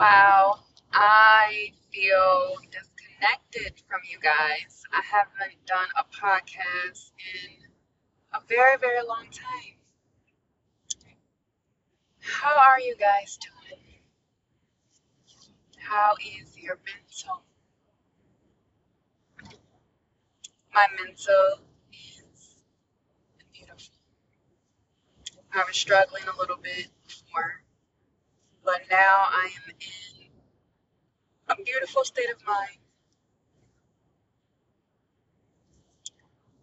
Wow, I feel disconnected from you guys. I haven't done a podcast in a very, very long time. How are you guys doing? How is your mental? My mental is beautiful. I was struggling a little bit before, now I am in a beautiful state of mind.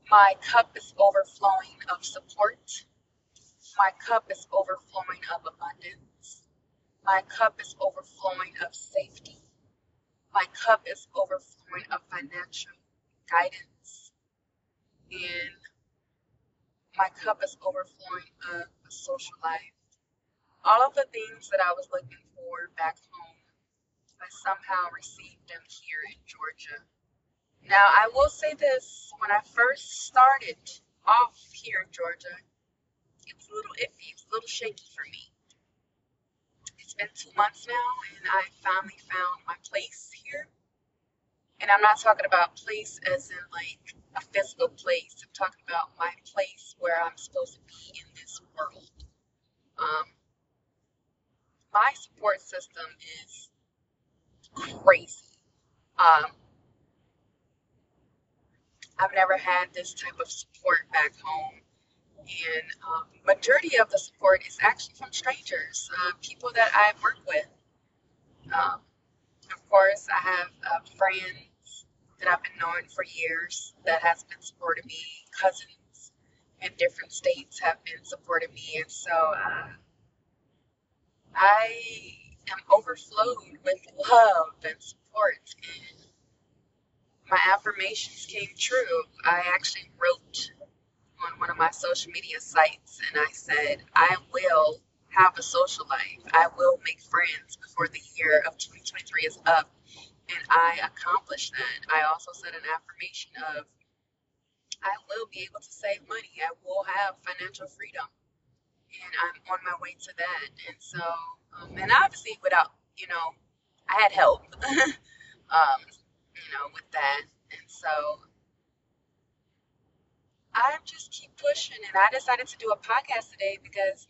My cup is overflowing of support. My cup is overflowing of abundance. My cup is overflowing of safety. My cup is overflowing of financial guidance. And my cup is overflowing of a social life. All of the things that I was looking for back home, I somehow received them here in Georgia. Now, I will say this when I first started off here in Georgia, it was a little iffy, it was a little shaky for me. It's been two months now, and I finally found my place here. And I'm not talking about place as in like a physical place, I'm talking about my place where I'm supposed to be in this world. Um, my support system is crazy. Um, I've never had this type of support back home. And um, majority of the support is actually from strangers, uh, people that I've worked with. Um, of course, I have uh, friends that I've been knowing for years that has been supporting me. Cousins in different states have been supporting me, and so uh, I am overflowed with love and support. And my affirmations came true. I actually wrote on one of my social media sites and I said, I will have a social life. I will make friends before the year of 2023 is up. And I accomplished that. I also said an affirmation of, I will be able to save money. I will have financial freedom. And I'm on my way to that. And so, um, and obviously without, you know, I had help. um, you know, with that. And so I just keep pushing. And I decided to do a podcast today because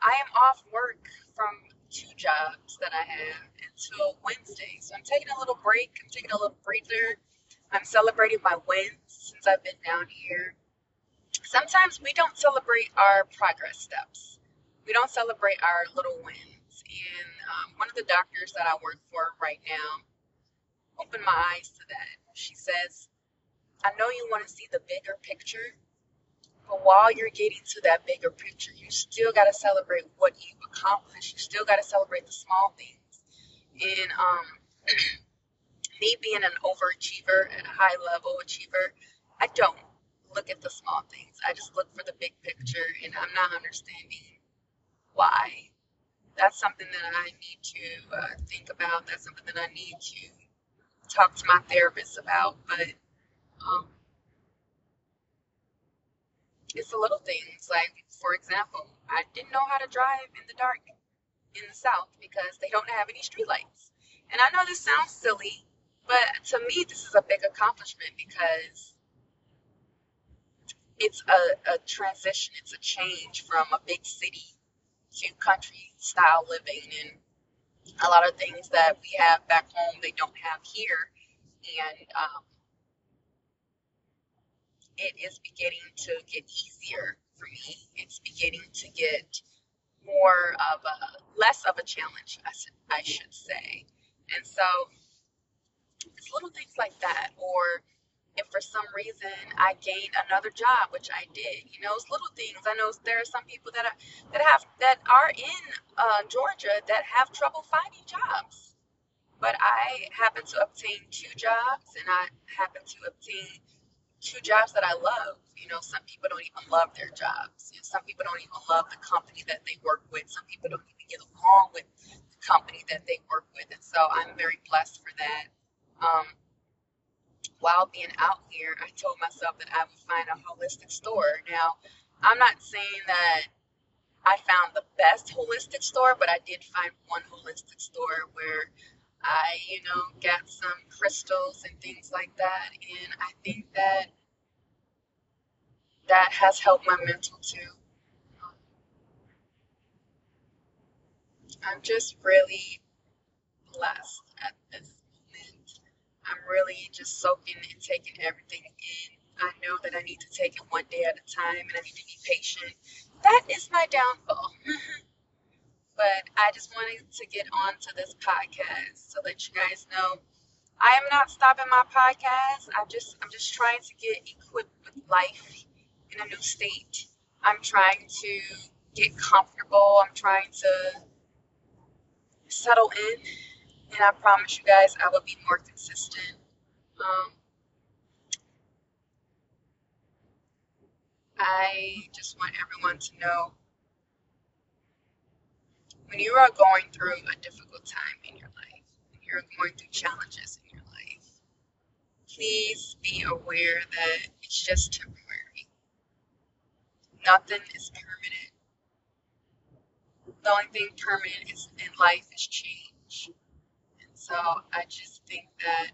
I am off work from two jobs that I have until Wednesday. So I'm taking a little break. I'm taking a little breather. I'm celebrating my wins since I've been down here. Sometimes we don't celebrate our progress steps. We don't celebrate our little wins. And um, one of the doctors that I work for right now opened my eyes to that. She says, I know you want to see the bigger picture, but while you're getting to that bigger picture, you still got to celebrate what you've accomplished. You still got to celebrate the small things. And um, me being an overachiever and a high level achiever, I don't look at the small things. I just look for the big picture, and I'm not understanding why. That's something that I need to uh, think about. That's something that I need to talk to my therapist about, but um, it's the little things. Like, for example, I didn't know how to drive in the dark in the South because they don't have any streetlights. And I know this sounds silly, but to me, this is a big accomplishment because it's a, a transition, it's a change from a big city to country style living. And a lot of things that we have back home they don't have here and um, it is beginning to get easier for me it's beginning to get more of a less of a challenge I should, I should say and so it's little things like that or if for some reason I gained another job, which I did, you know, it's little things. I know there are some people that are that have that are in uh, Georgia that have trouble finding jobs, but I happen to obtain two jobs, and I happen to obtain two jobs that I love. You know, some people don't even love their jobs. You know, some people don't even love the company that they work with. Some people don't even get along with the company that they work with, and so I'm very blessed for that. Um, while being out here, I told myself that I would find a holistic store. Now, I'm not saying that I found the best holistic store, but I did find one holistic store where I, you know, got some crystals and things like that. And I think that that has helped my mental too. I'm just really blessed at this. I'm really just soaking and taking everything in. I know that I need to take it one day at a time and I need to be patient. That is my downfall. but I just wanted to get on to this podcast to let you guys know I am not stopping my podcast. I just I'm just trying to get equipped with life in a new state. I'm trying to get comfortable. I'm trying to settle in, and I promise you guys I will be more consistent. Um, I just want everyone to know when you are going through a difficult time in your life, when you're going through challenges in your life, please be aware that it's just temporary. Nothing is permanent. The only thing permanent is in life is change. So I just think that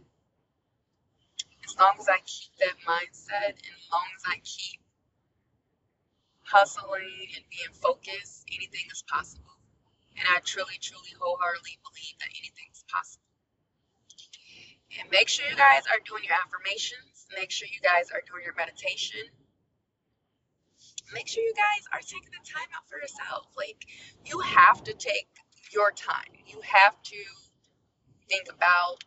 as long as I keep that mindset and as long as I keep hustling and being focused, anything is possible. And I truly, truly, wholeheartedly believe that anything is possible. And make sure you guys are doing your affirmations. Make sure you guys are doing your meditation make sure you guys are taking the time out for yourself. Like, you have to take your time. You have to think about,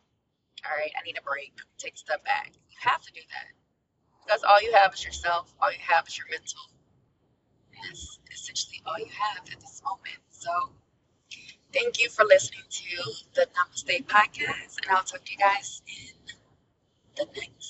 all right, I need a break, take a step back. You have to do that. Because all you have is yourself, all you have is your mental. And that's essentially all you have at this moment. So, thank you for listening to the Namaste podcast, and I'll talk to you guys in the next